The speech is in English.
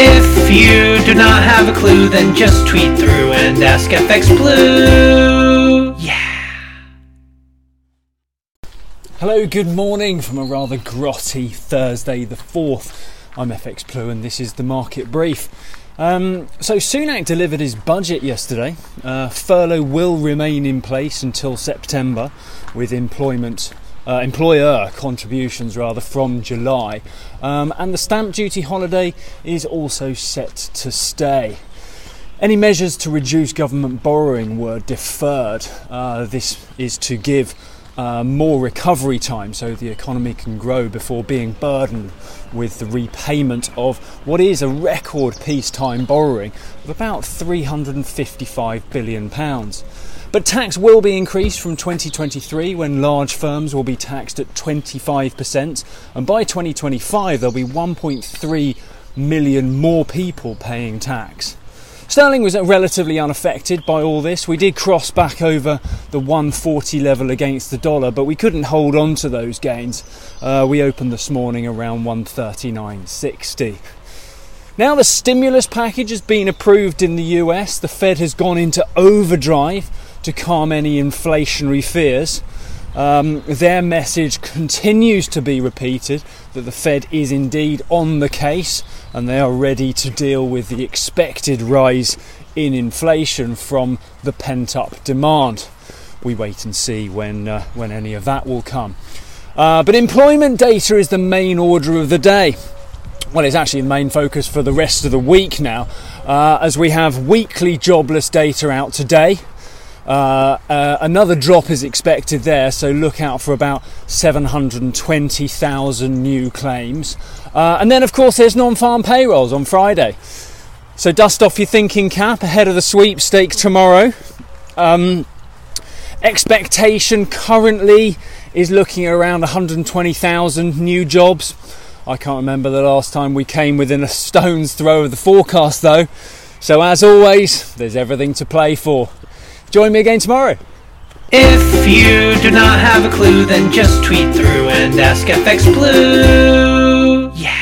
If you do not have a clue, then just tweet through and ask FX Blue. Yeah. Hello, good morning from a rather grotty Thursday the 4th. I'm FX Blue and this is the market brief. Um, so Sunak delivered his budget yesterday. Uh, furlough will remain in place until September, with employment uh, employer contributions rather from July, um, and the stamp duty holiday is also set to stay. Any measures to reduce government borrowing were deferred. Uh, this is to give uh, more recovery time so the economy can grow before being burdened with the repayment of what is a record peacetime borrowing of about 355 billion pounds. But tax will be increased from 2023 when large firms will be taxed at 25%, and by 2025 there'll be 1.3 million more people paying tax. Sterling was relatively unaffected by all this. We did cross back over the 140 level against the dollar, but we couldn't hold on to those gains. Uh, we opened this morning around 139.60. Now the stimulus package has been approved in the US. The Fed has gone into overdrive to calm any inflationary fears. Um, their message continues to be repeated that the Fed is indeed on the case and they are ready to deal with the expected rise in inflation from the pent up demand. We wait and see when, uh, when any of that will come. Uh, but employment data is the main order of the day. Well, it's actually the main focus for the rest of the week now, uh, as we have weekly jobless data out today. Uh, uh, another drop is expected there, so look out for about 720,000 new claims. Uh, and then, of course, there's non farm payrolls on Friday. So dust off your thinking cap ahead of the sweepstakes tomorrow. Um, expectation currently is looking at around 120,000 new jobs. I can't remember the last time we came within a stone's throw of the forecast, though. So, as always, there's everything to play for. Join me again tomorrow. If you do not have a clue, then just tweet through and ask FX Blue. Yeah.